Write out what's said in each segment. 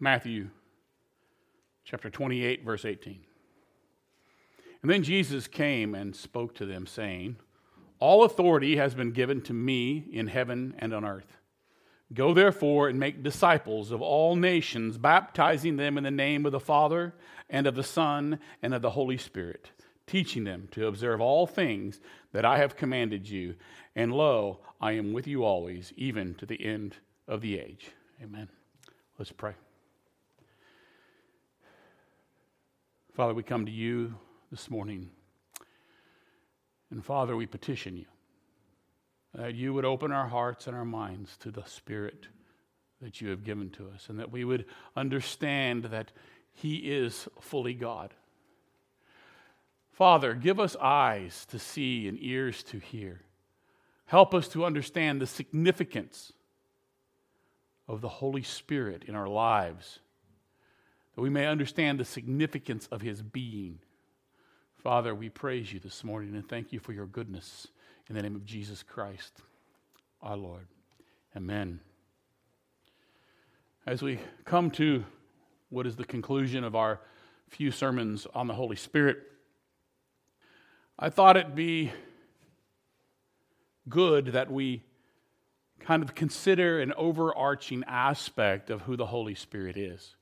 Matthew chapter 28, verse 18. And then Jesus came and spoke to them, saying, All authority has been given to me in heaven and on earth. Go therefore and make disciples of all nations, baptizing them in the name of the Father and of the Son and of the Holy Spirit, teaching them to observe all things that I have commanded you. And lo, I am with you always, even to the end of the age. Amen. Let's pray. Father, we come to you this morning. And Father, we petition you that you would open our hearts and our minds to the Spirit that you have given to us, and that we would understand that He is fully God. Father, give us eyes to see and ears to hear. Help us to understand the significance of the Holy Spirit in our lives, that we may understand the significance of His being. Father, we praise you this morning and thank you for your goodness. In the name of Jesus Christ, our Lord. Amen. As we come to what is the conclusion of our few sermons on the Holy Spirit, I thought it'd be good that we kind of consider an overarching aspect of who the Holy Spirit is.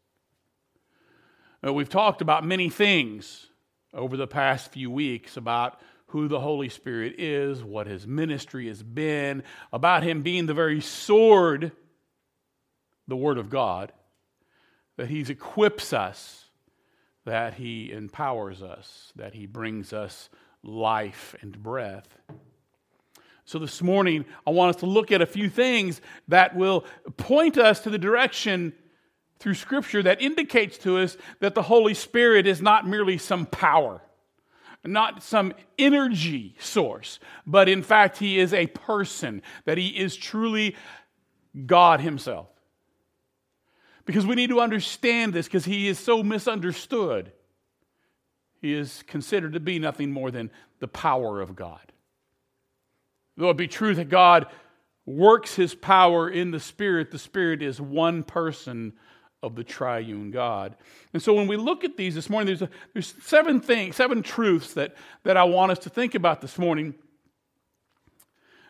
Now, we've talked about many things over the past few weeks about who the Holy Spirit is, what his ministry has been, about him being the very sword, the Word of God, that he equips us, that he empowers us, that he brings us life and breath. So, this morning, I want us to look at a few things that will point us to the direction through Scripture that indicates to us that the Holy Spirit is not merely some power not some energy source, but in fact, he is a person, that he is truly God himself. Because we need to understand this because he is so misunderstood. He is considered to be nothing more than the power of God. Though it be true that God works his power in the Spirit, the Spirit is one person of the triune God. And so when we look at these this morning, there's, a, there's seven things, seven truths that, that I want us to think about this morning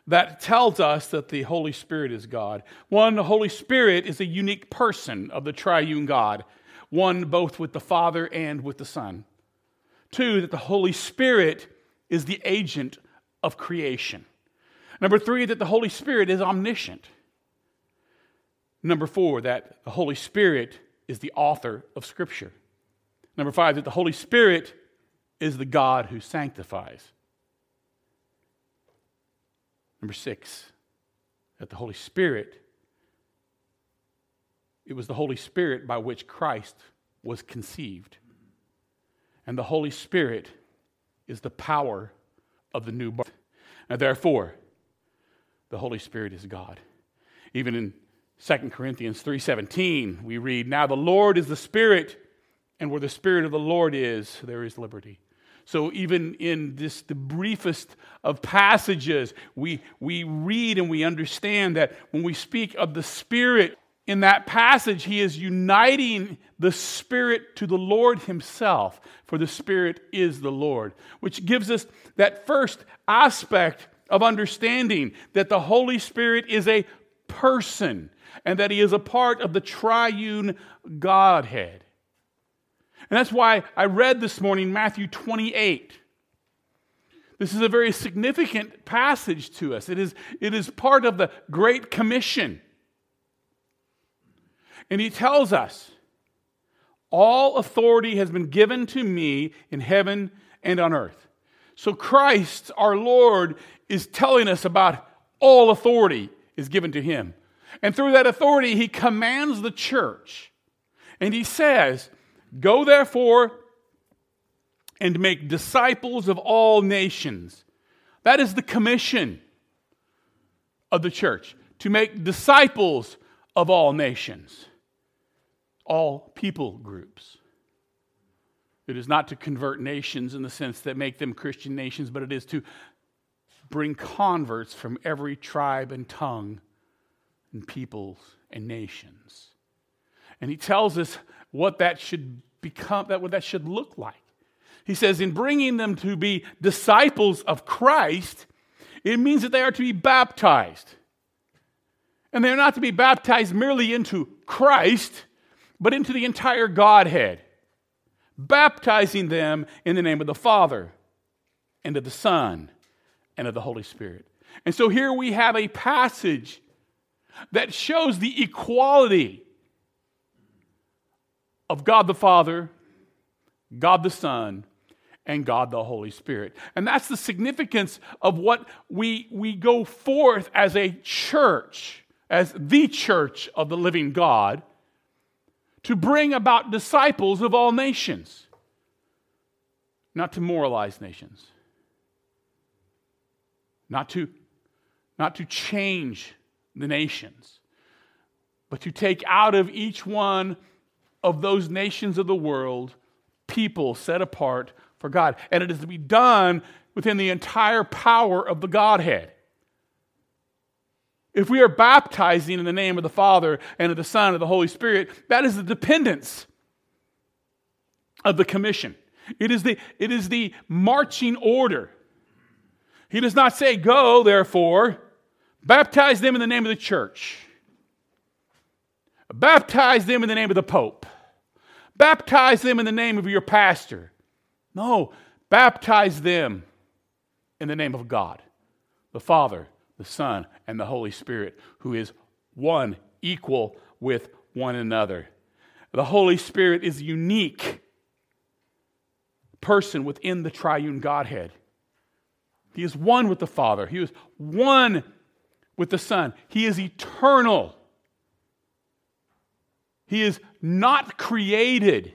that tells us that the Holy Spirit is God. One, the Holy Spirit is a unique person of the triune God, one both with the Father and with the Son. Two, that the Holy Spirit is the agent of creation. Number three, that the Holy Spirit is omniscient. Number four, that the Holy Spirit is the author of Scripture. Number five, that the Holy Spirit is the God who sanctifies. Number six, that the Holy Spirit, it was the Holy Spirit by which Christ was conceived. And the Holy Spirit is the power of the new birth. Therefore, the Holy Spirit is God. Even in 2 Corinthians 3:17 we read now the Lord is the spirit and where the spirit of the Lord is there is liberty. So even in this the briefest of passages we we read and we understand that when we speak of the spirit in that passage he is uniting the spirit to the Lord himself for the spirit is the Lord which gives us that first aspect of understanding that the Holy Spirit is a person and that he is a part of the triune Godhead. And that's why I read this morning Matthew 28. This is a very significant passage to us. It is, it is part of the Great Commission. And he tells us, All authority has been given to me in heaven and on earth. So Christ, our Lord, is telling us about all authority is given to him. And through that authority, he commands the church. And he says, Go therefore and make disciples of all nations. That is the commission of the church to make disciples of all nations, all people groups. It is not to convert nations in the sense that make them Christian nations, but it is to bring converts from every tribe and tongue and peoples and nations. And he tells us what that should become, that what that should look like. He says, in bringing them to be disciples of Christ, it means that they are to be baptized. And they're not to be baptized merely into Christ, but into the entire Godhead, baptizing them in the name of the Father and of the Son and of the Holy Spirit. And so here we have a passage that shows the equality of God the Father, God the Son, and God the Holy Spirit. And that's the significance of what we, we go forth as a church, as the church of the living God, to bring about disciples of all nations, not to moralize nations, not to, not to change the nations, but to take out of each one of those nations of the world people set apart for God. And it is to be done within the entire power of the Godhead. If we are baptizing in the name of the Father and of the Son and of the Holy Spirit, that is the dependence of the commission. It is the, it is the marching order. He does not say, Go, therefore, baptize them in the name of the church, baptize them in the name of the Pope, baptize them in the name of your pastor. No, baptize them in the name of God, the Father, the Son, and the Holy Spirit, who is one, equal with one another. The Holy Spirit is a unique person within the triune Godhead. He is one with the Father. He is one with the Son. He is eternal. He is not created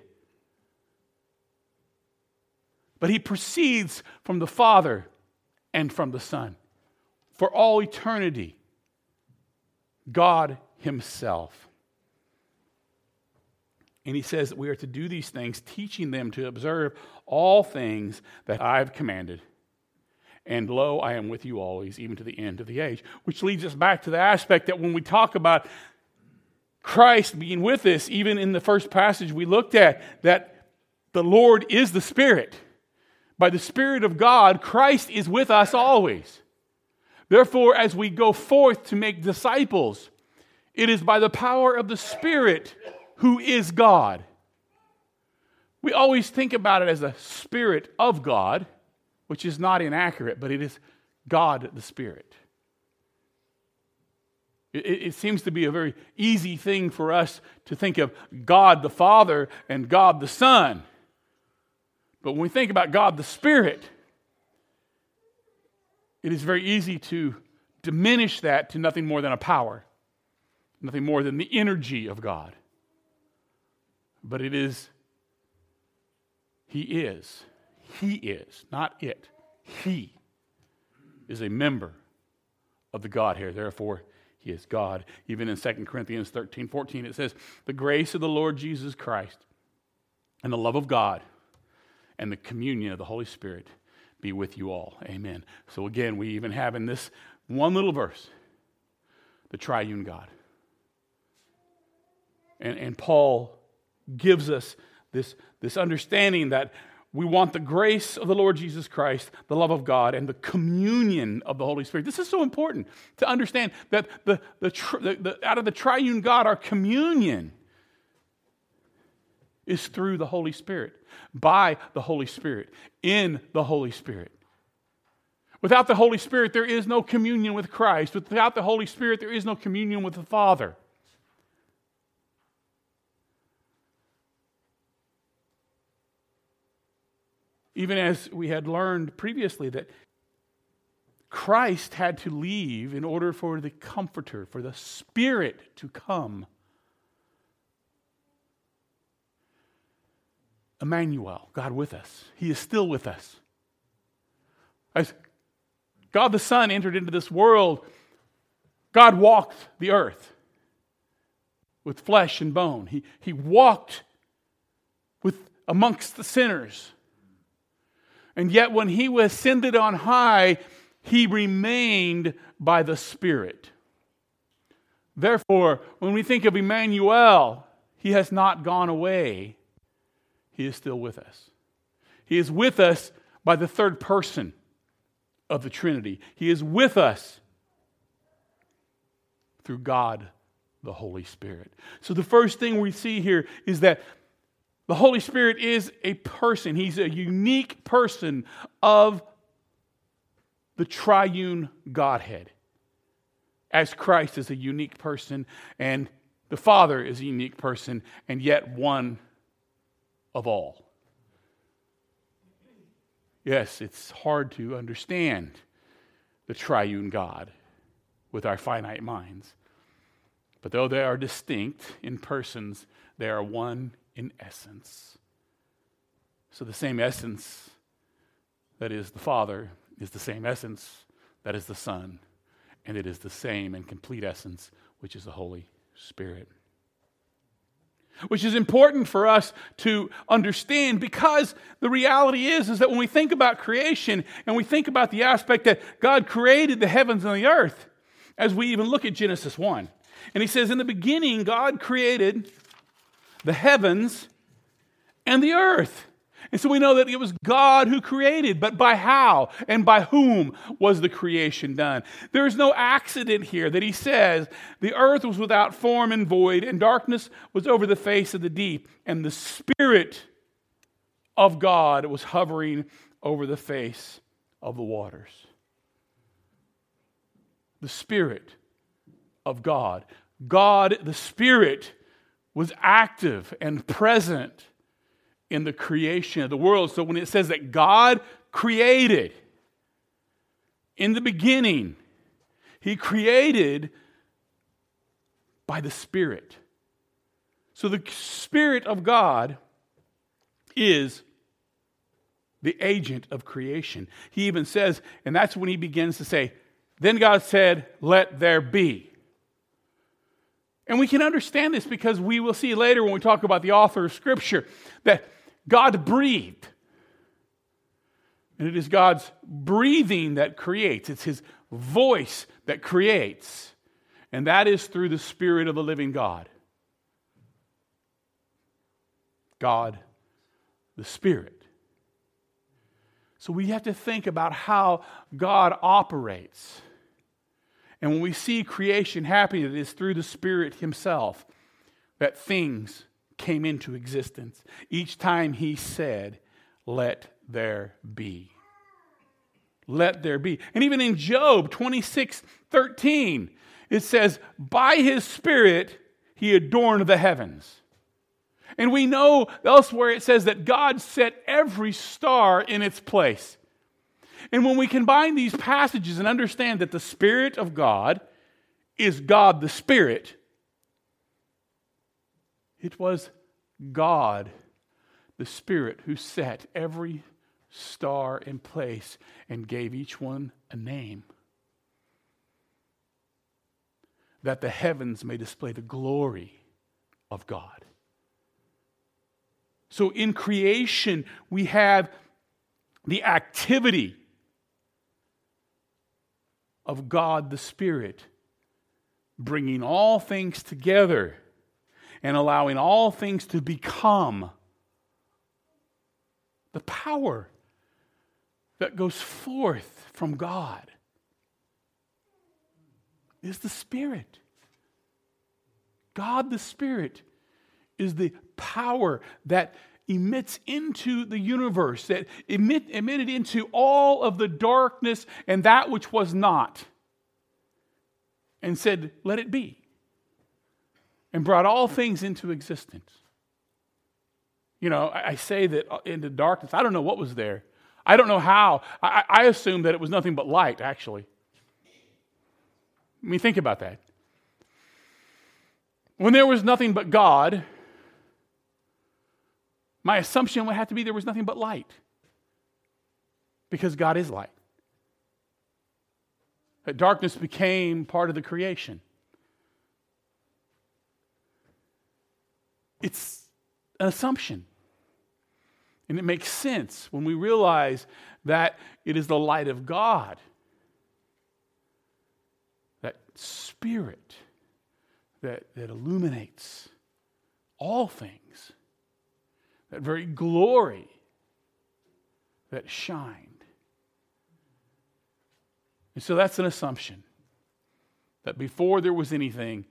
but he proceeds from the Father and from the Son for all eternity. God Himself. And he says that we are to do these things, teaching them to observe all things that I have commanded. And lo, I am with you always, even to the end of the age. Which leads us back to the aspect that when we talk about Christ being with us, even in the first passage we looked at, that the Lord is the Spirit by the Spirit of God, Christ is with us always. Therefore, as we go forth to make disciples, it is by the power of the Spirit who is God. We always think about it as a Spirit of God, which is not inaccurate, but it is God the Spirit. It, it, seems to be a very easy thing for us to think of God the Father and God the Son. But when we think about God the Spirit, it is very easy to diminish that to nothing more than a power, nothing more than the energy of God. But it is, He is. He is, not it. He is a member of the Godhead. Therefore, He is God. Even in 2 Corinthians 13 14, it says, The grace of the Lord Jesus Christ and the love of God and the communion of the Holy Spirit be with you all. Amen. So again, we even have in this one little verse the triune God. And, and Paul gives us this, this understanding that we want the grace of the Lord Jesus Christ, the love of God, and the communion of the Holy Spirit. This is so important to understand that the, the, the, the out of the triune God, our communion is through the Holy Spirit, by the Holy Spirit, in the Holy Spirit. Without the Holy Spirit, there is no communion with Christ. Without the Holy Spirit, there is no communion with the Father. Even as we had learned previously that Christ had to leave in order for the Comforter, for the Spirit to come. Emmanuel, God with us. He is still with us. As God the Son entered into this world, God walked the earth with flesh and bone. He, he walked with amongst the sinners. And yet, when he was ascended on high, he remained by the Spirit. Therefore, when we think of Emmanuel, He has not gone away, He is still with us. He is with us by the third person of the Trinity. He is with us through God the Holy Spirit. So the first thing we see here is that the Holy Spirit is a person, He's a unique person of the triune Godhead. As Christ is a unique person, and the Father is a unique person, and yet one of all. Yes, it's hard to understand the triune God with our finite minds. But though they are distinct in persons, they are one in essence. So the same essence that is the Father is the same essence that is the Son, and it is the same and complete essence which is the Holy Spirit. Which is important for us to understand because the reality is, is that when we think about creation and we think about the aspect that God created the heavens and the earth, as we even look at Genesis 1, and he says, In the beginning, God created the heavens and the earth. And so we know that it was God who created, but by how and by whom was the creation done? There is no accident here that he says the earth was without form and void, and darkness was over the face of the deep, and the Spirit of God was hovering over the face of the waters. The Spirit of God. God, the Spirit, was active and present in the creation of the world. So when it says that God created in the beginning, He created by the Spirit. So the Spirit of God is the agent of creation. He even says, and that's when he begins to say, Then God said, Let there be. And we can understand this because we will see later when we talk about the author of Scripture that God breathed. And it is God's breathing that creates, it's His voice that creates. And that is through the Spirit of the living God. God, the Spirit. So we have to think about how God operates. And when we see creation happening, it is through the Spirit Himself that things came into existence. Each time he said, Let there be. Let there be. And even in Job 26 13, it says, By his Spirit he adorned the heavens. And we know elsewhere it says that God set every star in its place. And when we combine these passages and understand that the Spirit of God is God the Spirit, it was God, the Spirit, who set every star in place and gave each one a name. That the heavens may display the glory of God. So in creation, we have the activity of God the Spirit bringing all things together and allowing all things to become the power that goes forth from God is the Spirit. God the Spirit is the power that emits into the universe, that emit, emitted into all of the darkness and that which was not, and said, Let it be and brought all things into existence. You know, I, I say that into darkness. I don't know what was there. I don't know how. I, I assume that it was nothing but light, actually. I mean, think about that. When there was nothing but God, my assumption would have to be there was nothing but light. Because God is light. That darkness became part of the creation. It's an assumption. And it makes sense when we realize that it is the light of God, that spirit that, that illuminates all things, that very glory that shined. And so that's an assumption that before there was anything,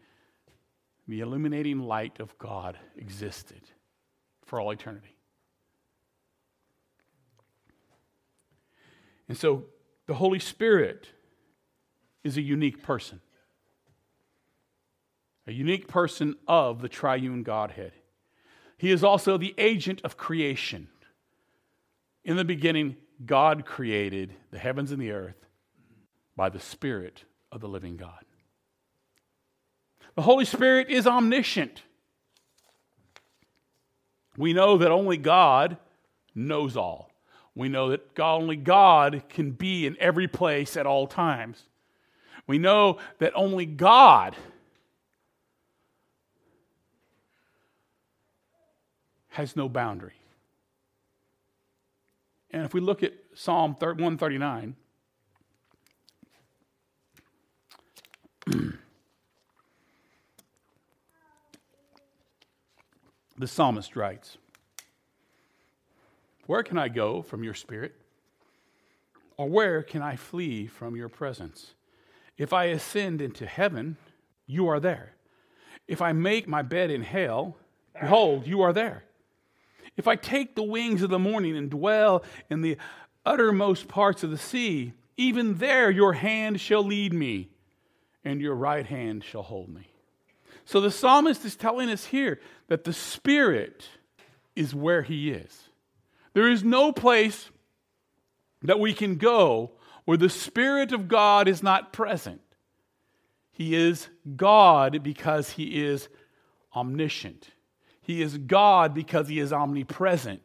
the illuminating light of God existed for all eternity. And so the Holy Spirit is a unique person, a unique person of the triune Godhead. He is also the agent of creation. In the beginning, God created the heavens and the earth by the Spirit of the living God. The Holy Spirit is omniscient. We know that only God knows all. We know that God, only God can be in every place at all times. We know that only God has no boundary. And if we look at Psalm 139, the psalmist writes Where can I go from your spirit? Or where can I flee from your presence? If I ascend into heaven, you are there. If I make my bed in hell, behold, you are there. If I take the wings of the morning and dwell in the uttermost parts of the sea, even there your hand shall lead me, and your right hand shall hold me. So the psalmist is telling us here that the Spirit is where he is. There is no place that we can go where the Spirit of God is not present. He is God because He is omniscient. He is God because He is omnipresent.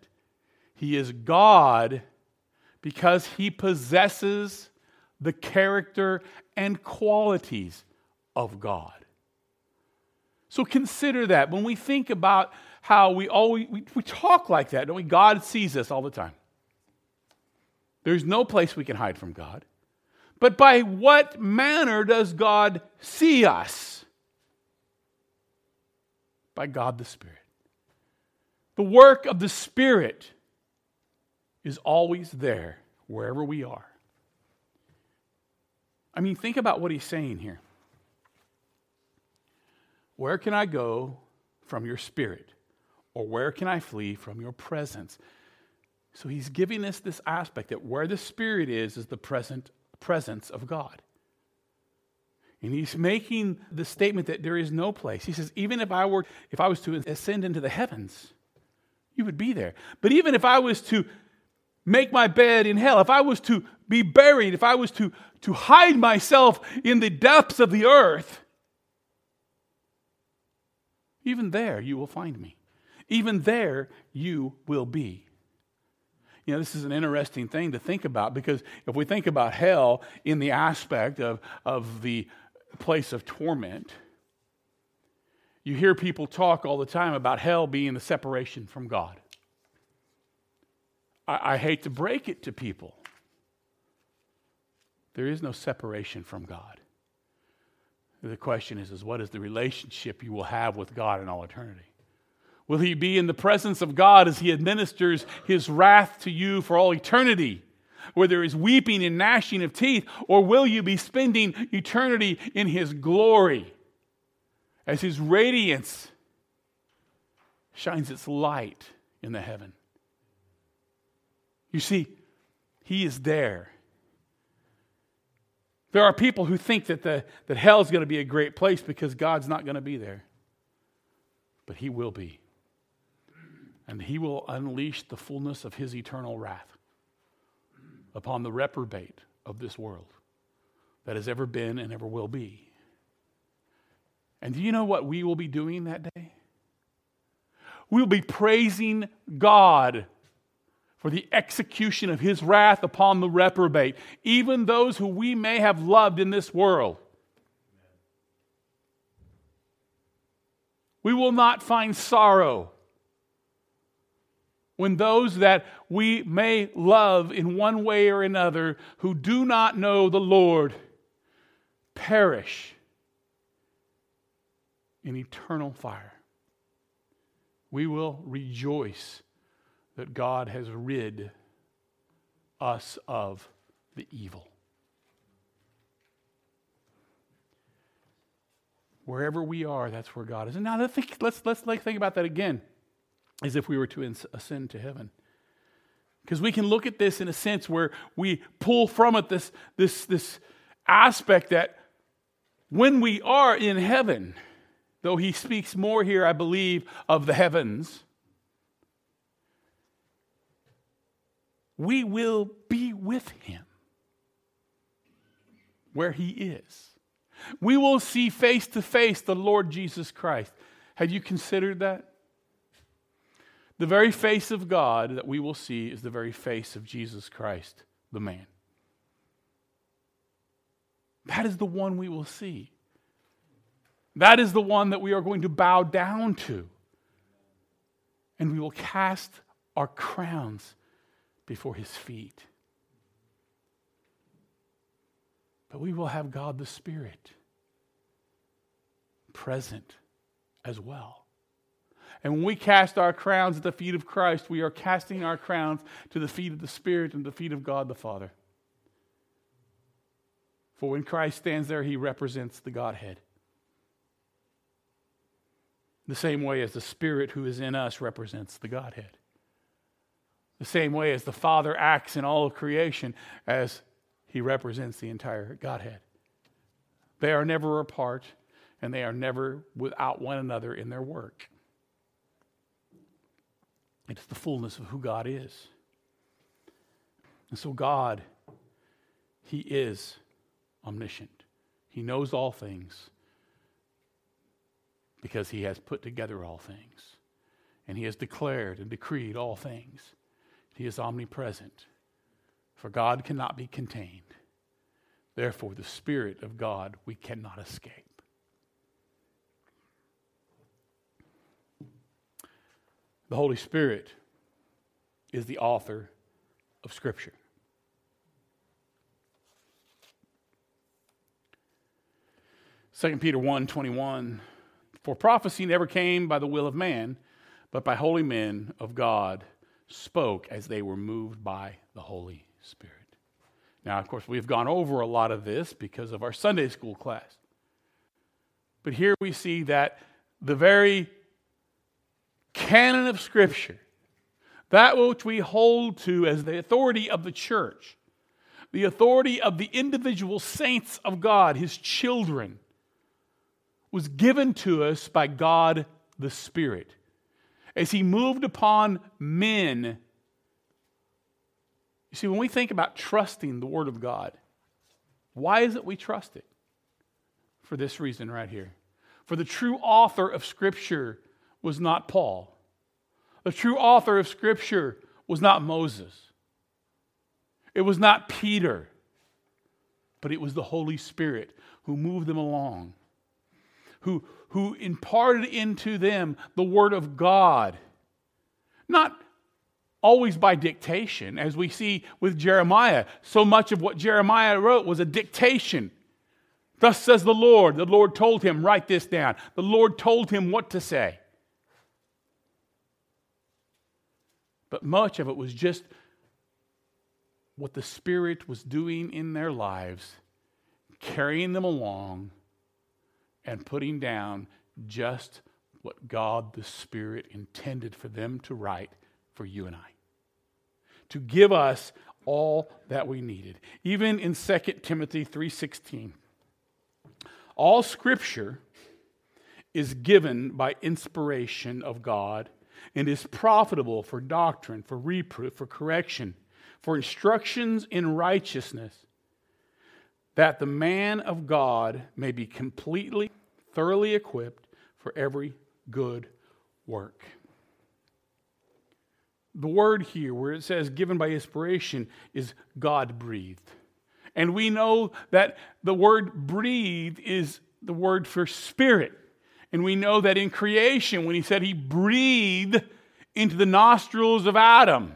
He is God because He possesses the character and qualities of God. So consider that when we think about how we always we, we talk like that, don't we? God sees us all the time. There's no place we can hide from God. But by what manner does God see us? By God the Spirit. The work of the Spirit is always there wherever we are. I mean, think about what he's saying here. Where can I go from your spirit? Or where can I flee from your presence? So he's giving us this aspect that where the Spirit is, is the present presence of God. And he's making the statement that there is no place. He says, even if I were, if I was to ascend into the heavens, you would be there. But even if I was to make my bed in hell, if I was to be buried, if I was to, to hide myself in the depths of the earth, even there you will find me. Even there you will be. You know, this is an interesting thing to think about because if we think about hell in the aspect of, of the place of torment, you hear people talk all the time about hell being the separation from God. I, I hate to break it to people. There is no separation from God. The question is, is what is the relationship you will have with God in all eternity? Will he be in the presence of God as he administers his wrath to you for all eternity? Where there is weeping and gnashing of teeth? Or will you be spending eternity in his glory as his radiance shines its light in the heaven? You see, he is there. There are people who think that, the, that hell is going to be a great place because God's not going to be there. But he will be and he will unleash the fullness of his eternal wrath upon the reprobate of this world that has ever been and ever will be. And do you know what we will be doing that day? We'll be praising God for the execution of his wrath upon the reprobate, even those who we may have loved in this world. We will not find sorrow when those that we may love in one way or another who do not know the Lord perish in eternal fire. we will rejoice that God has rid us of the evil. Wherever we are, that's where God is. And now let's think, let's, let's like think about that again, as if we were to ascend to heaven. Because we can look at this in a sense where we pull from it this, this, this aspect that when we are in heaven, though he speaks more here, I believe, of the heavens, we will be with him where he is. We will see face to face the Lord Jesus Christ. Have you considered that? The very face of God that we will see is the very face of Jesus Christ, the man. That is the one we will see. That is the one that we are going to bow down to. And we will cast our crowns before his feet. But we will have God the Spirit present as well. And when we cast our crowns at the feet of Christ, we are casting our crowns to the feet of the Spirit and the feet of God the Father. For when Christ stands there, he represents the Godhead. The same way as the Spirit who is in us represents the Godhead. The same way as the Father acts in all creation as he represents the entire Godhead. They are never apart and they are never without one another in their work. It's the fullness of who God is. And so, God, He is omniscient. He knows all things because He has put together all things. And He has declared and decreed all things. He is omnipresent. For God cannot be contained. Therefore, the Spirit of God we cannot escape. The Holy Spirit is the author of Scripture. Second Peter 1 21. For prophecy never came by the will of man, but by holy men of God spoke as they were moved by the Holy Spirit. Now, of course, we've gone over a lot of this because of our Sunday school class. But here we see that the very canon of Scripture, that which we hold to as the authority of the church, the authority of the individual saints of God, his children, was given to us by God the Spirit. As he moved upon men, you see, when we think about trusting the Word of God, why is it we trust it? For this reason right here. For the true author of Scripture was not Paul. The true author of Scripture was not Moses. It was not Peter. But it was the Holy Spirit who moved them along, who, who imparted into them the Word of God. Not always by dictation, as we see with Jeremiah. So much of what Jeremiah wrote was a dictation. Thus says the Lord. The Lord told him, write this down. The Lord told him what to say. But much of it was just what the Spirit was doing in their lives, carrying them along and putting down just what God the Spirit intended for them to write for you and I. To give us all that we needed. Even in 2 Timothy 3:16. All scripture is given by inspiration of God and is profitable for doctrine, for reproof, for correction, for instructions in righteousness, that the man of God may be completely, thoroughly equipped for every good work. The word here, where it says given by inspiration, is God breathed. And we know that the word breathed is the word for spirit. And we know that in creation, when he said he breathed into the nostrils of Adam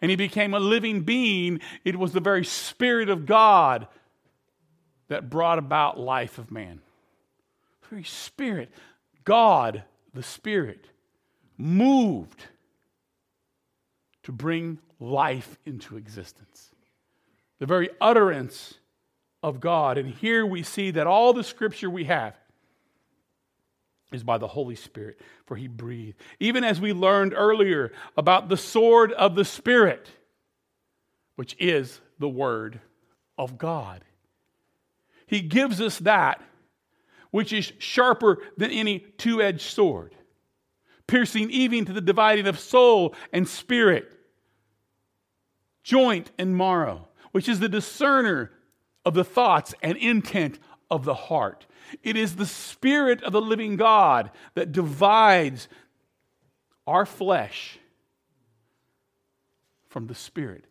and he became a living being, it was the very Spirit of God that brought about life of man. The very Spirit, God, the Spirit, moved to bring life into existence. The very utterance of God. And here we see that all the scripture we have is by the Holy Spirit, for he breathed. Even as we learned earlier about the sword of the Spirit, which is the Word of God. He gives us that which is sharper than any two edged sword, piercing even to the dividing of soul and spirit, joint and marrow, which is the discerner of the thoughts and intent of the heart. It is the Spirit of the living God that divides our flesh from the Spirit,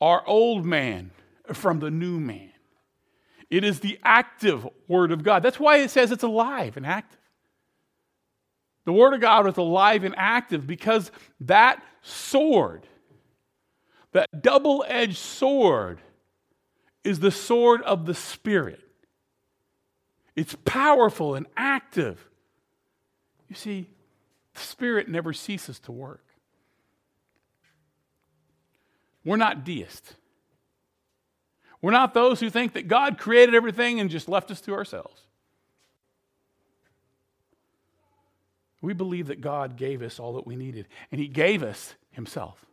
our old man from the new man. It is the active Word of God. That's why it says it's alive and active. The Word of God is alive and active because that sword, that double edged sword, is the sword of the Spirit. It's powerful and active. You see, the Spirit never ceases to work. We're not deists. We're not those who think that God created everything and just left us to ourselves. We believe that God gave us all that we needed, and He gave us Himself.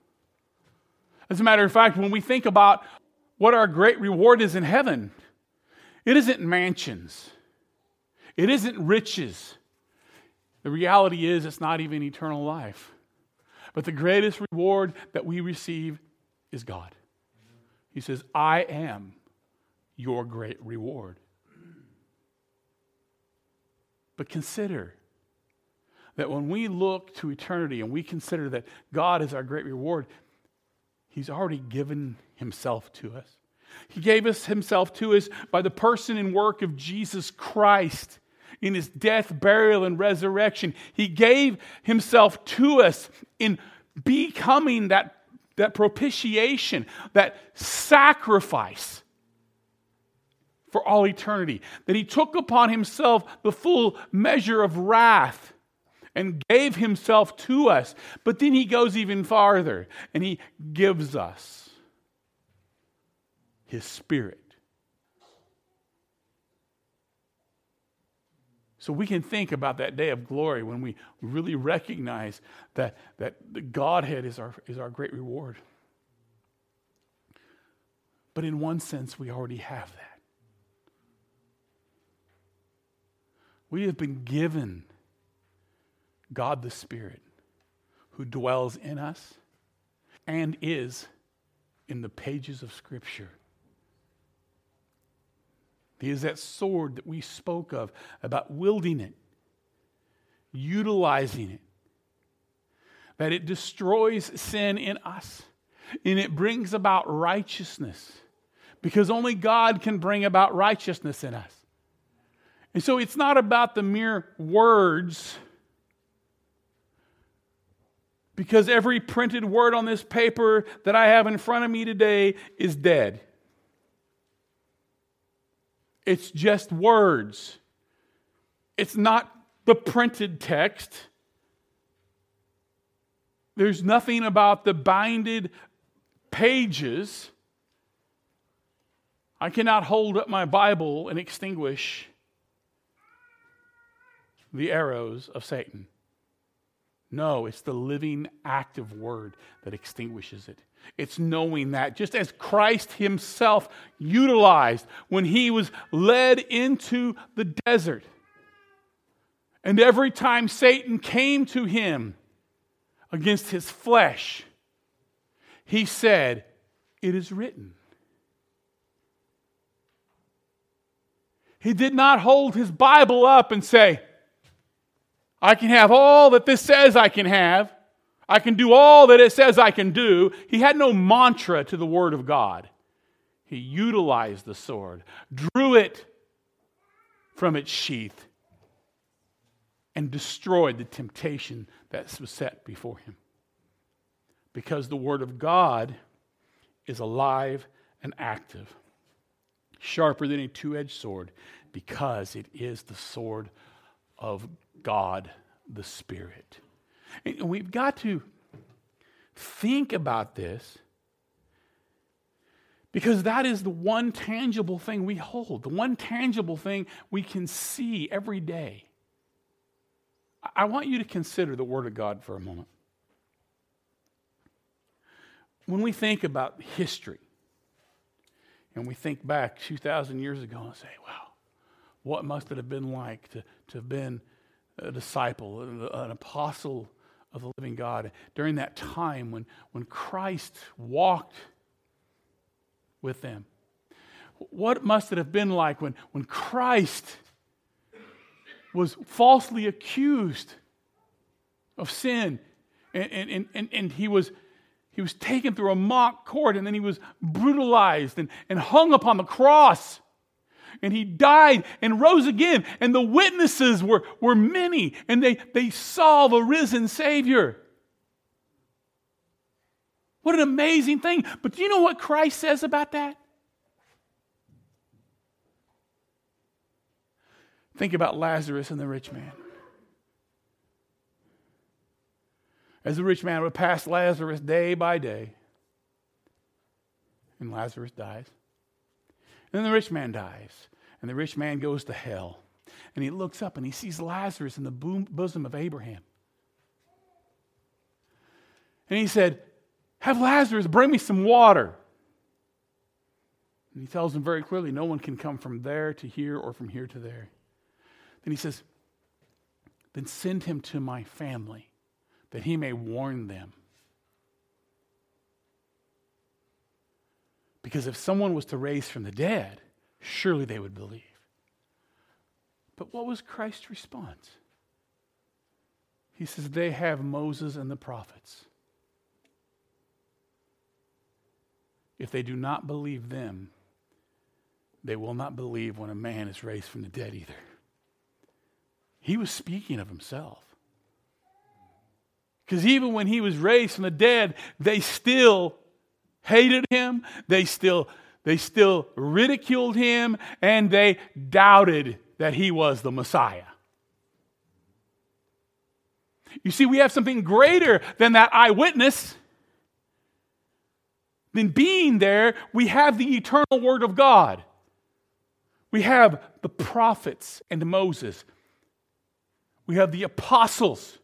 As a matter of fact, when we think about what our great reward is in heaven, it isn't mansions, it isn't riches. The reality is, it's not even eternal life. But the greatest reward that we receive is God. He says, I am your great reward. But consider that when we look to eternity and we consider that God is our great reward, He's already given Himself to us. He gave us Himself to us by the person and work of Jesus Christ in his death, burial, and resurrection. He gave himself to us in becoming that, that propitiation, that sacrifice for all eternity. That he took upon himself the full measure of wrath and gave himself to us. But then he goes even farther and he gives us his spirit So we can think about that day of glory when we really recognize that, that the Godhead is our, is our great reward. But in one sense, we already have that. We have been given God the Spirit who dwells in us and is in the pages of Scripture. He is that sword that we spoke of, about wielding it, utilizing it, that it destroys sin in us and it brings about righteousness because only God can bring about righteousness in us. And so it's not about the mere words, because every printed word on this paper that I have in front of me today is dead. It's just words. It's not the printed text. There's nothing about the binded pages. I cannot hold up my Bible and extinguish the arrows of Satan. No, it's the living, active word that extinguishes it. It's knowing that, just as Christ himself utilized when he was led into the desert. And every time Satan came to him against his flesh, he said, It is written. He did not hold his Bible up and say, I can have all that this says I can have. I can do all that it says I can do. He had no mantra to the Word of God. He utilized the sword, drew it from its sheath, and destroyed the temptation that was set before him. Because the Word of God is alive and active, sharper than a two edged sword, because it is the sword of God the Spirit. And we've got to think about this because that is the one tangible thing we hold, the one tangible thing we can see every day. I want you to consider the Word of God for a moment. When we think about history, and we think back 2,000 years ago and say, wow, what must it have been like to, to have been a disciple, an apostle of the living God during that time when, when Christ walked with them? What must it have been like when, when Christ was falsely accused of sin and, and, and, and he was he was taken through a mock court and then he was brutalized and, and hung upon the cross. And he died and rose again. And the witnesses were, were many and they, they saw the risen Savior. What an amazing thing. But do you know what Christ says about that? Think about Lazarus and the rich man. As the rich man would pass Lazarus day by day, and Lazarus dies. And then the rich man dies, and the rich man goes to hell. And he looks up and he sees Lazarus in the bosom of Abraham. And he said, Have Lazarus bring me some water. And he tells him very clearly, No one can come from there to here or from here to there. Then he says, Then send him to my family that he may warn them. Because if someone was to raise from the dead, surely they would believe. But what was Christ's response? He says, They have Moses and the prophets. If they do not believe them, they will not believe when a man is raised from the dead either. He was speaking of himself. Because even when he was raised from the dead, they still hated him, they still, they still ridiculed him, and they doubted that he was the Messiah. You see, we have something greater than that eyewitness. Than being there, we have the eternal Word of God. We have the prophets and Moses. We have the apostles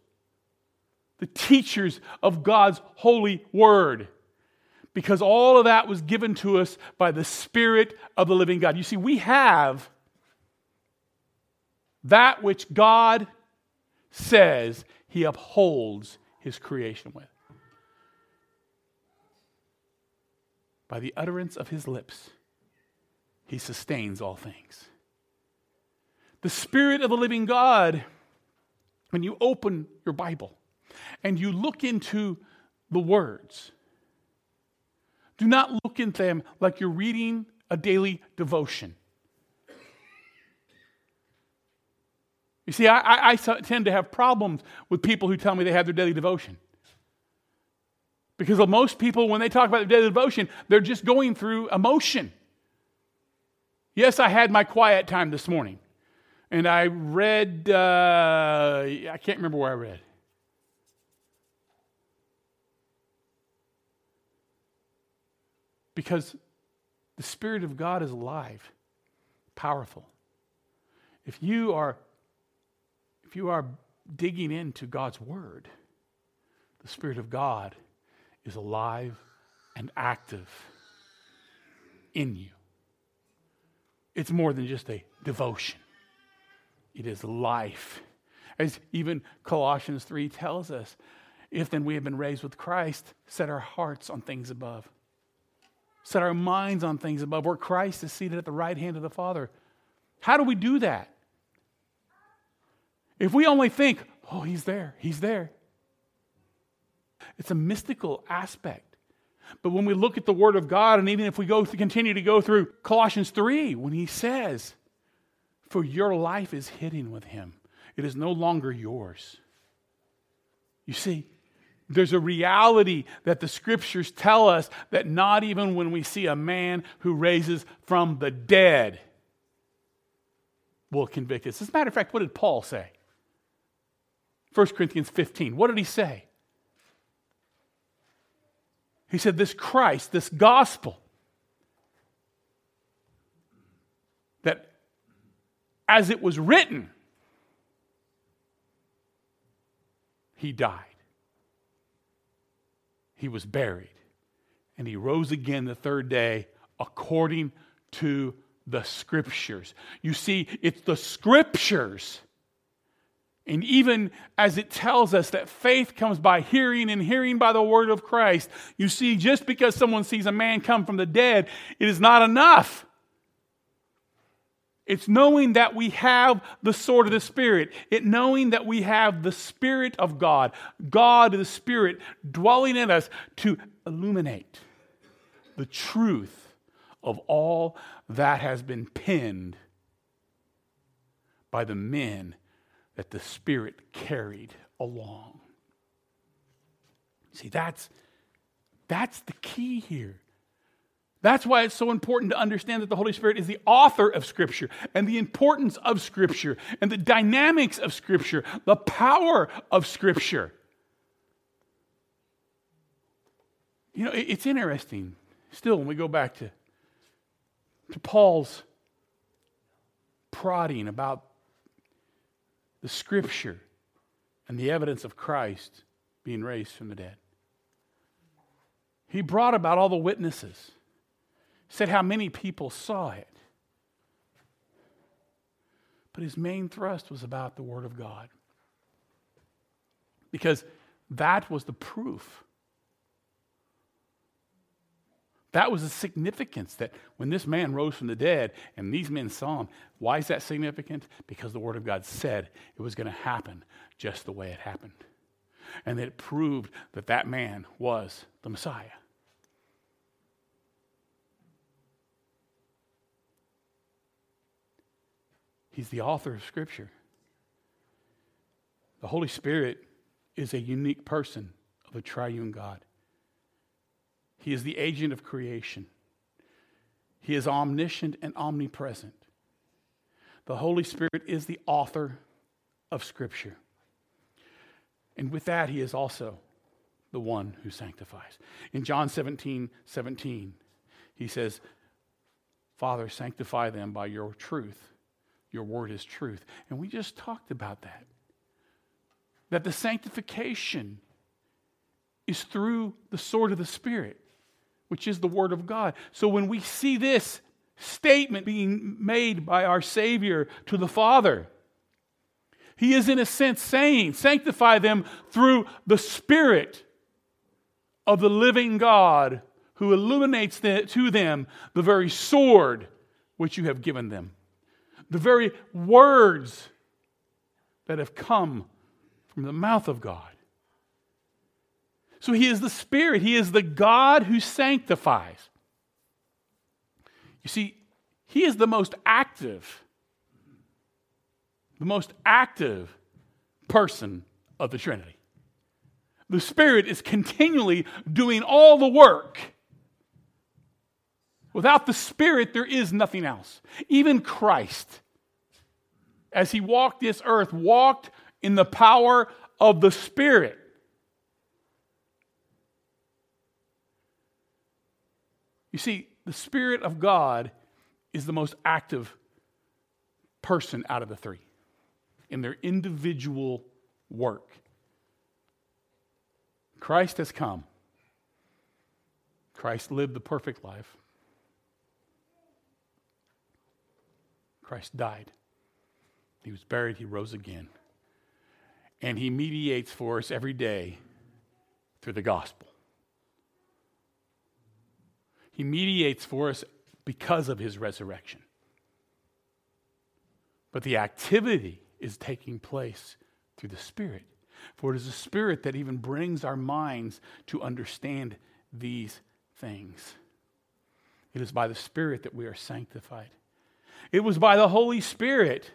the teachers of God's holy word. Because all of that was given to us by the Spirit of the living God. You see, we have that which God says he upholds his creation with. By the utterance of his lips, he sustains all things. The Spirit of the living God, when you open your Bible, and you look into the words, do not look at them like you're reading a daily devotion. You see, I, I, I, tend to have problems with people who tell me they have their daily devotion. Because most people, when they talk about their daily devotion, they're just going through emotion. Yes, I had my quiet time this morning. And I read, uh, I can't remember where I read. Because the Spirit of God is alive, powerful. If you are if you are digging into God's word, the Spirit of God is alive and active in you. It's more than just a devotion. It is life. As even Colossians 3 tells us, if then we have been raised with Christ, set our hearts on things above set our minds on things above, where Christ is seated at the right hand of the Father. How do we do that? If we only think, oh, he's there, he's there, it's a mystical aspect. But when we look at the Word of God, and even if we go to continue to go through Colossians 3, when he says, For your life is hidden with him, it is no longer yours. You see, there's a reality that the scriptures tell us that not even when we see a man who raises from the dead will convict us. As a matter of fact, what did Paul say? 1 Corinthians 15. What did he say? He said, This Christ, this gospel, that as it was written, he died. He was buried. And he rose again the third day according to the scriptures. You see, it's the scriptures and even as it tells us that faith comes by hearing and hearing by the word of Christ, you see, just because someone sees a man come from the dead, it is not enough. It's knowing that we have the sword of the Spirit. It knowing that we have the Spirit of God, God the Spirit dwelling in us to illuminate the truth of all that has been penned by the men that the Spirit carried along. See, that's, that's the key here. That's why it's so important to understand that the Holy Spirit is the author of Scripture and the importance of Scripture and the dynamics of Scripture, the power of Scripture. You know, it's interesting still when we go back to, to Paul's prodding about the scripture and the evidence of Christ being raised from the dead. He brought about all the witnesses, said how many people saw it. But his main thrust was about the Word of God. Because that was the proof that was the significance that when this man rose from the dead and these men saw him, why is that significant? Because the Word of God said it was going to happen just the way it happened. And that it proved that that man was the Messiah. He's the author of Scripture. The Holy Spirit is a unique person of a triune God. He is the agent of creation. He is omniscient and omnipresent. The Holy Spirit is the author of Scripture. And with that, He is also the one who sanctifies. In John 17 17, He says, Father, sanctify them by your truth. Your word is truth. And we just talked about that. That the sanctification is through the sword of the Spirit which is the Word of God. So when we see this statement being made by our Savior to the Father, he is in a sense saying, Sanctify them through the Spirit of the living God who illuminates to them the very sword which you have given them, the very words that have come from the mouth of God. So he is the Spirit, he is the God who sanctifies. You see, he is the most active, the most active person of the Trinity. The Spirit is continually doing all the work. Without the Spirit, there is nothing else. Even Christ, as he walked this earth, walked in the power of the Spirit. You see, the Spirit of God is the most active person out of the three in their individual work. Christ has come. Christ lived the perfect life. Christ died. He was buried. He rose again. And he mediates for us every day through the gospel. He mediates for us because of his resurrection. But the activity is taking place through the Spirit. For it is the Spirit that even brings our minds to understand these things. It is by the Spirit that we are sanctified. It was by the Holy Spirit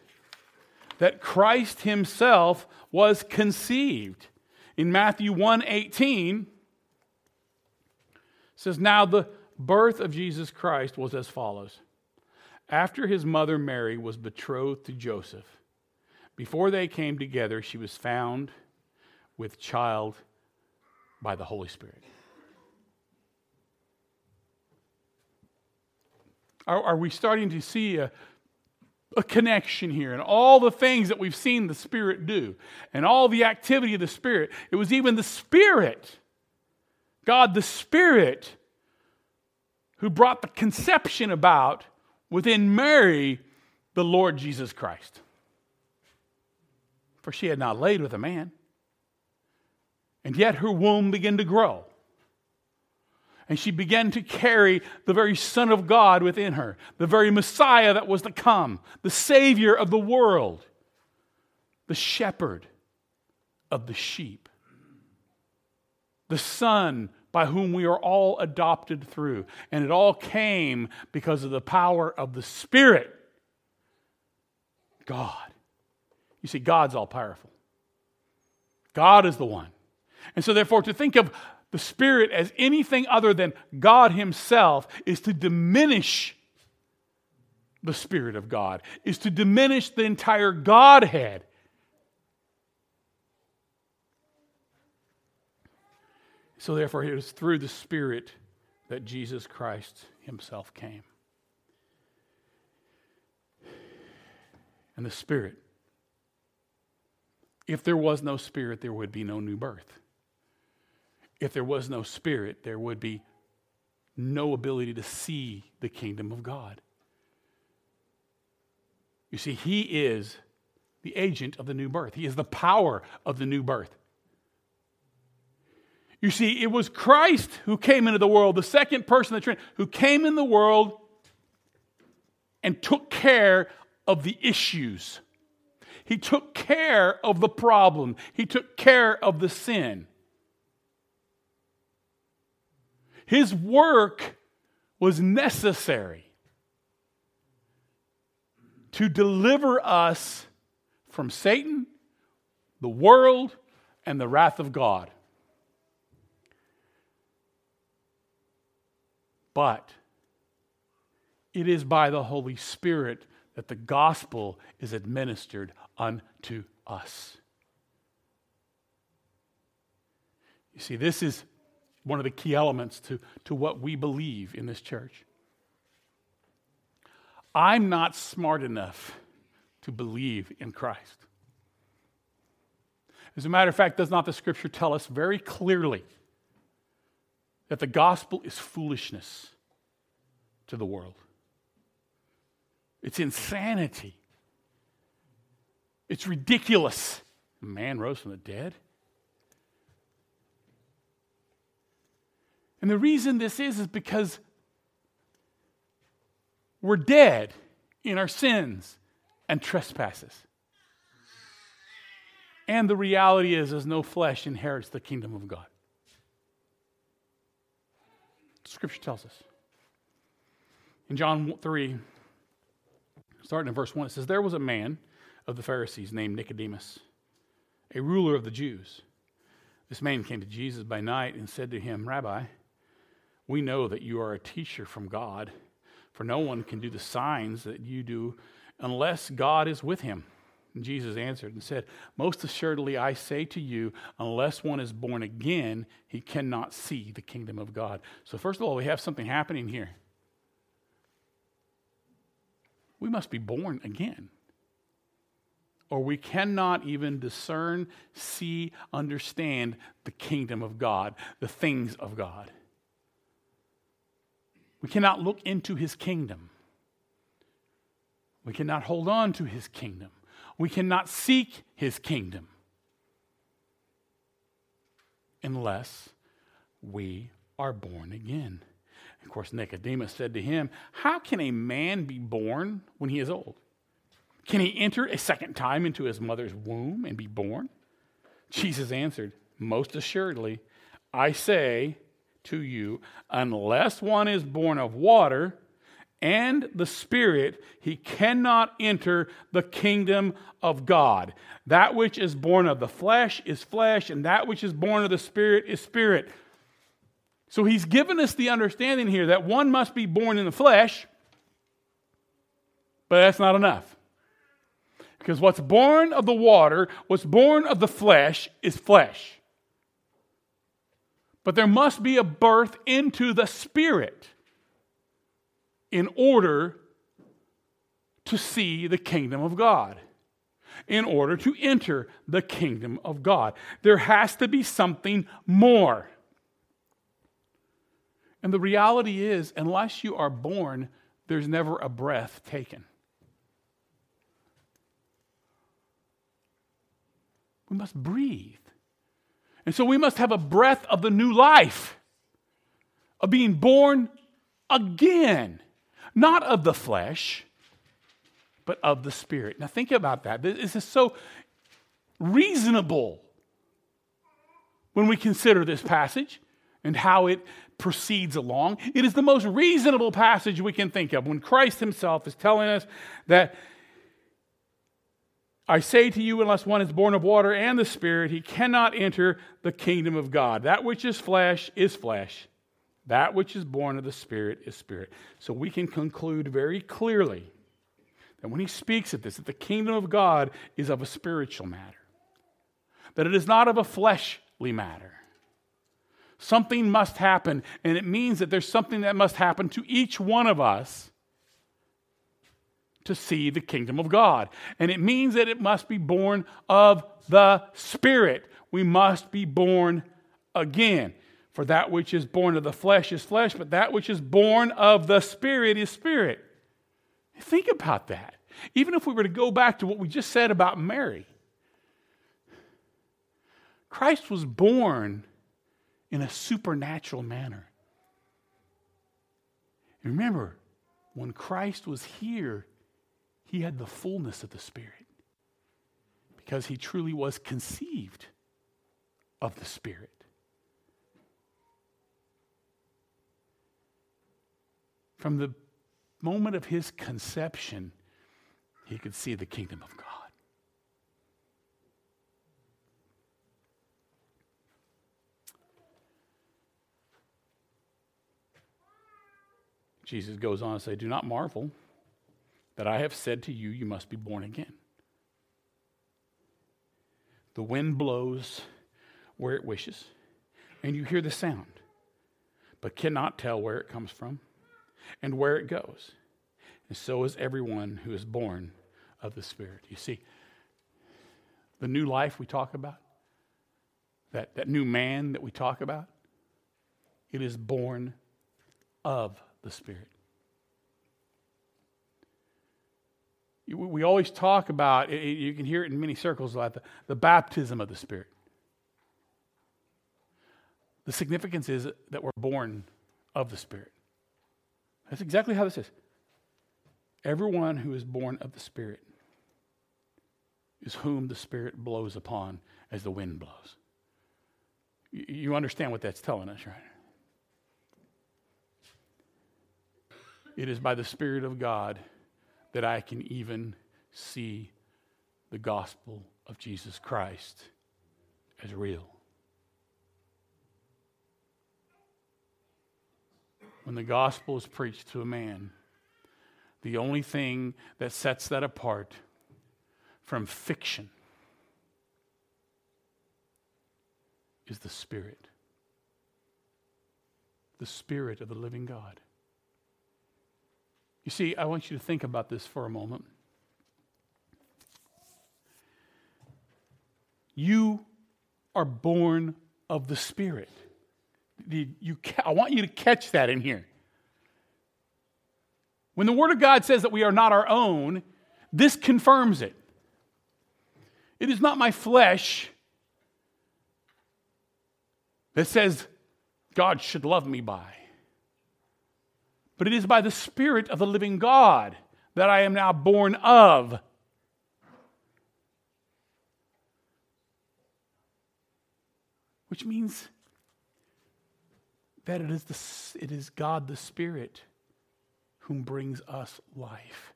that Christ himself was conceived. In Matthew 1 18, says, Now the birth of Jesus Christ was as follows. After his mother Mary was betrothed to Joseph, before they came together, she was found with child by the Holy Spirit. Are, are we starting to see a, a connection here and all the things that we've seen the Spirit do and all the activity of the Spirit? It was even the Spirit, God the Spirit, who brought the conception about within Mary the Lord Jesus Christ. For she had not laid with a man, and yet her womb began to grow. And she began to carry the very Son of God within her, the very Messiah that was to come, the Savior of the world, the shepherd of the sheep, the Son by whom we are all adopted through. And it all came because of the power of the Spirit. God. You see, God's all powerful. God is the one. And so, therefore, to think of the Spirit as anything other than God Himself is to diminish the Spirit of God, is to diminish the entire Godhead. So, therefore, it is through the Spirit that Jesus Christ Himself came. And the Spirit. If there was no Spirit, there would be no new birth if there was no spirit, there would be no ability to see the kingdom of God. You see, He is the agent of the new birth, He is the power of the new birth. You see, it was Christ who came into the world, the second person of the Trinity, who came in the world and took care of the issues. He took care of the problem. He took care of the sin. His work was necessary to deliver us from Satan, the world, and the wrath of God. But it is by the Holy Spirit that the gospel is administered unto us. You see, this is one of the key elements to, to what we believe in this church. I'm not smart enough to believe in Christ. As a matter of fact, does not the scripture tell us very clearly that the gospel is foolishness to the world? It's insanity. It's ridiculous. A man rose from the dead. And the reason this is, is because we're dead in our sins and trespasses. And the reality is, is no flesh inherits the kingdom of God. Scripture tells us. In John 3, starting in verse 1, it says, There was a man of the Pharisees named Nicodemus, a ruler of the Jews. This man came to Jesus by night and said to him, Rabbi, we know that you are a teacher from God, for no one can do the signs that you do unless God is with him. And Jesus answered and said, Most assuredly, I say to you, unless one is born again, he cannot see the kingdom of God. So, first of all, we have something happening here. We must be born again. Or we cannot even discern, see, understand the kingdom of God, the things of God. We cannot look into his kingdom. We cannot hold on to his kingdom. We cannot seek his kingdom unless we are born again. Of course, Nicodemus said to him, How can a man be born when he is old? Can he enter a second time into his mother's womb and be born? Jesus answered, Most assuredly, I say to you, unless one is born of water and the Spirit, he cannot enter the kingdom of God. That which is born of the flesh is flesh, and that which is born of the Spirit is spirit. So he's given us the understanding here that one must be born in the flesh, but that's not enough. Because what's born of the water, what's born of the flesh, is flesh. But there must be a birth into the spirit in order to see the kingdom of God, in order to enter the kingdom of God. There has to be something more. And the reality is, unless you are born, there's never a breath taken. We must breathe. And so we must have a breath of the new life, of being born again, not of the flesh, but of the Spirit. Now, think about that. This is so reasonable when we consider this passage and how it proceeds along. It is the most reasonable passage we can think of when Christ Himself is telling us that I say to you, unless one is born of water and the Spirit, he cannot enter the kingdom of God. That which is flesh is flesh, that which is born of the Spirit is spirit. So we can conclude very clearly that when he speaks of this, that the kingdom of God is of a spiritual matter, that it is not of a fleshly matter. Something must happen, and it means that there's something that must happen to each one of us to see the kingdom of God. And it means that it must be born of the Spirit. We must be born again. For that which is born of the flesh is flesh, but that which is born of the Spirit is spirit. Think about that. Even if we were to go back to what we just said about Mary, Christ was born in a supernatural manner. Remember, when Christ was here, he had the fullness of the Spirit because he truly was conceived of the Spirit. From the moment of his conception, he could see the kingdom of God. Jesus goes on to say, Do not marvel that I have said to you, you must be born again. The wind blows where it wishes, and you hear the sound, but cannot tell where it comes from and where it goes. And so is everyone who is born of the Spirit. You see, the new life we talk about, that, that new man that we talk about, it is born of the Spirit. We always talk about, you can hear it in many circles, about the, the baptism of the Spirit. The significance is that we're born of the Spirit. That's exactly how this is. Everyone who is born of the Spirit is whom the Spirit blows upon as the wind blows. You understand what that's telling us, right? It is by the Spirit of God that I can even see the gospel of Jesus Christ as real. When the gospel is preached to a man, the only thing that sets that apart from fiction is the Spirit. The Spirit of the living God. You see, I want you to think about this for a moment. You are born of the Spirit. You, I want you to catch that in here. When the Word of God says that we are not our own, this confirms it. It is not my flesh that says God should love me by but it is by the Spirit of the living God that I am now born of. Which means that it is, the, it is God the Spirit whom brings us life.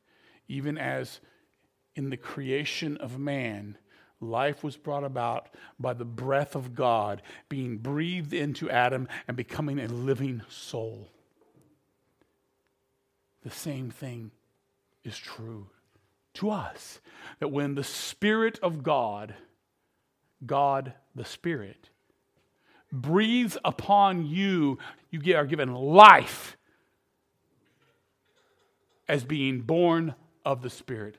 Even as in the creation of man, life was brought about by the breath of God being breathed into Adam and becoming a living soul the same thing is true to us that when the Spirit of God, God the Spirit, breathes upon you, you are given life as being born of the Spirit.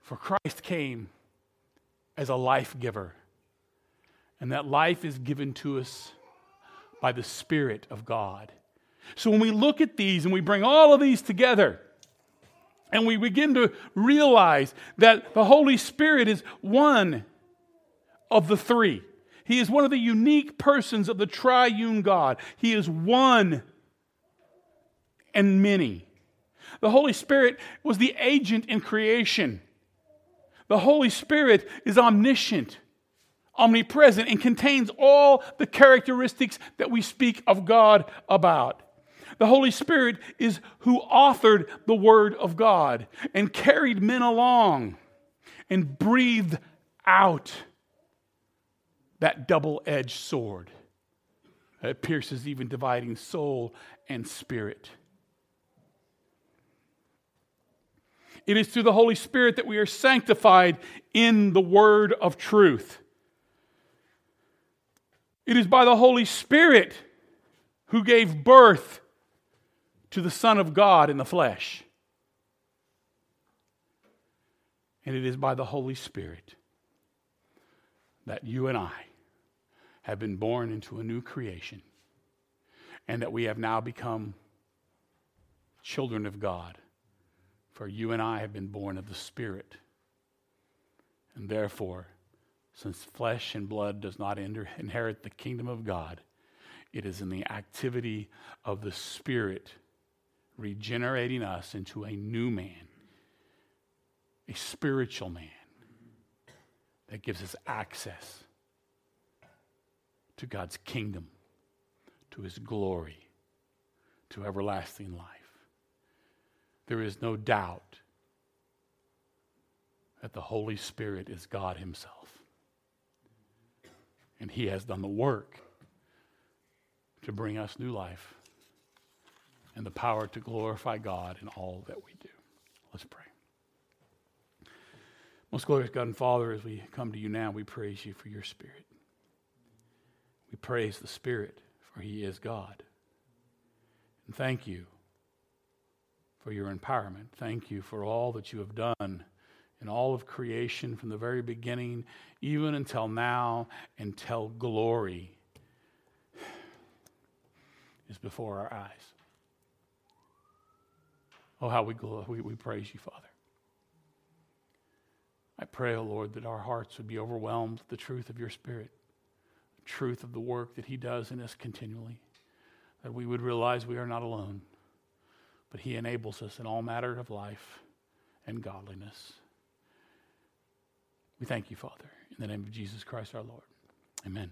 For Christ came as a life giver, and that life is given to us by the Spirit of God. So when we look at these and we bring all of these together, and we begin to realize that the Holy Spirit is one of the three. He is one of the unique persons of the triune God. He is one and many. The Holy Spirit was the agent in creation. The Holy Spirit is omniscient, omnipresent, and contains all the characteristics that we speak of God about. The Holy Spirit is who authored the Word of God and carried men along and breathed out that double edged sword that pierces even dividing soul and spirit. It is through the Holy Spirit that we are sanctified in the word of truth. It is by the Holy Spirit who gave birth to the Son of God in the flesh. And it is by the Holy Spirit that you and I have been born into a new creation and that we have now become children of God. For you and I have been born of the Spirit. And therefore, since flesh and blood does not inherit the kingdom of God, it is in the activity of the Spirit regenerating us into a new man, a spiritual man that gives us access to God's kingdom, to his glory, to everlasting life. There is no doubt that the Holy Spirit is God Himself. And He has done the work to bring us new life and the power to glorify God in all that we do. Let's pray. Most glorious God and Father, as we come to you now, we praise you for your Spirit. We praise the Spirit, for He is God. And thank you for your empowerment. Thank you for all that you have done in all of creation from the very beginning, even until now, until glory is before our eyes. Oh, how we, we, we praise you, Father. I pray, O oh Lord, that our hearts would be overwhelmed with the truth of your Spirit, the truth of the work that He does in us continually, that we would realize we are not alone, but He enables us in all matter of life and godliness. We thank you, Father, in the name of Jesus Christ our Lord. Amen.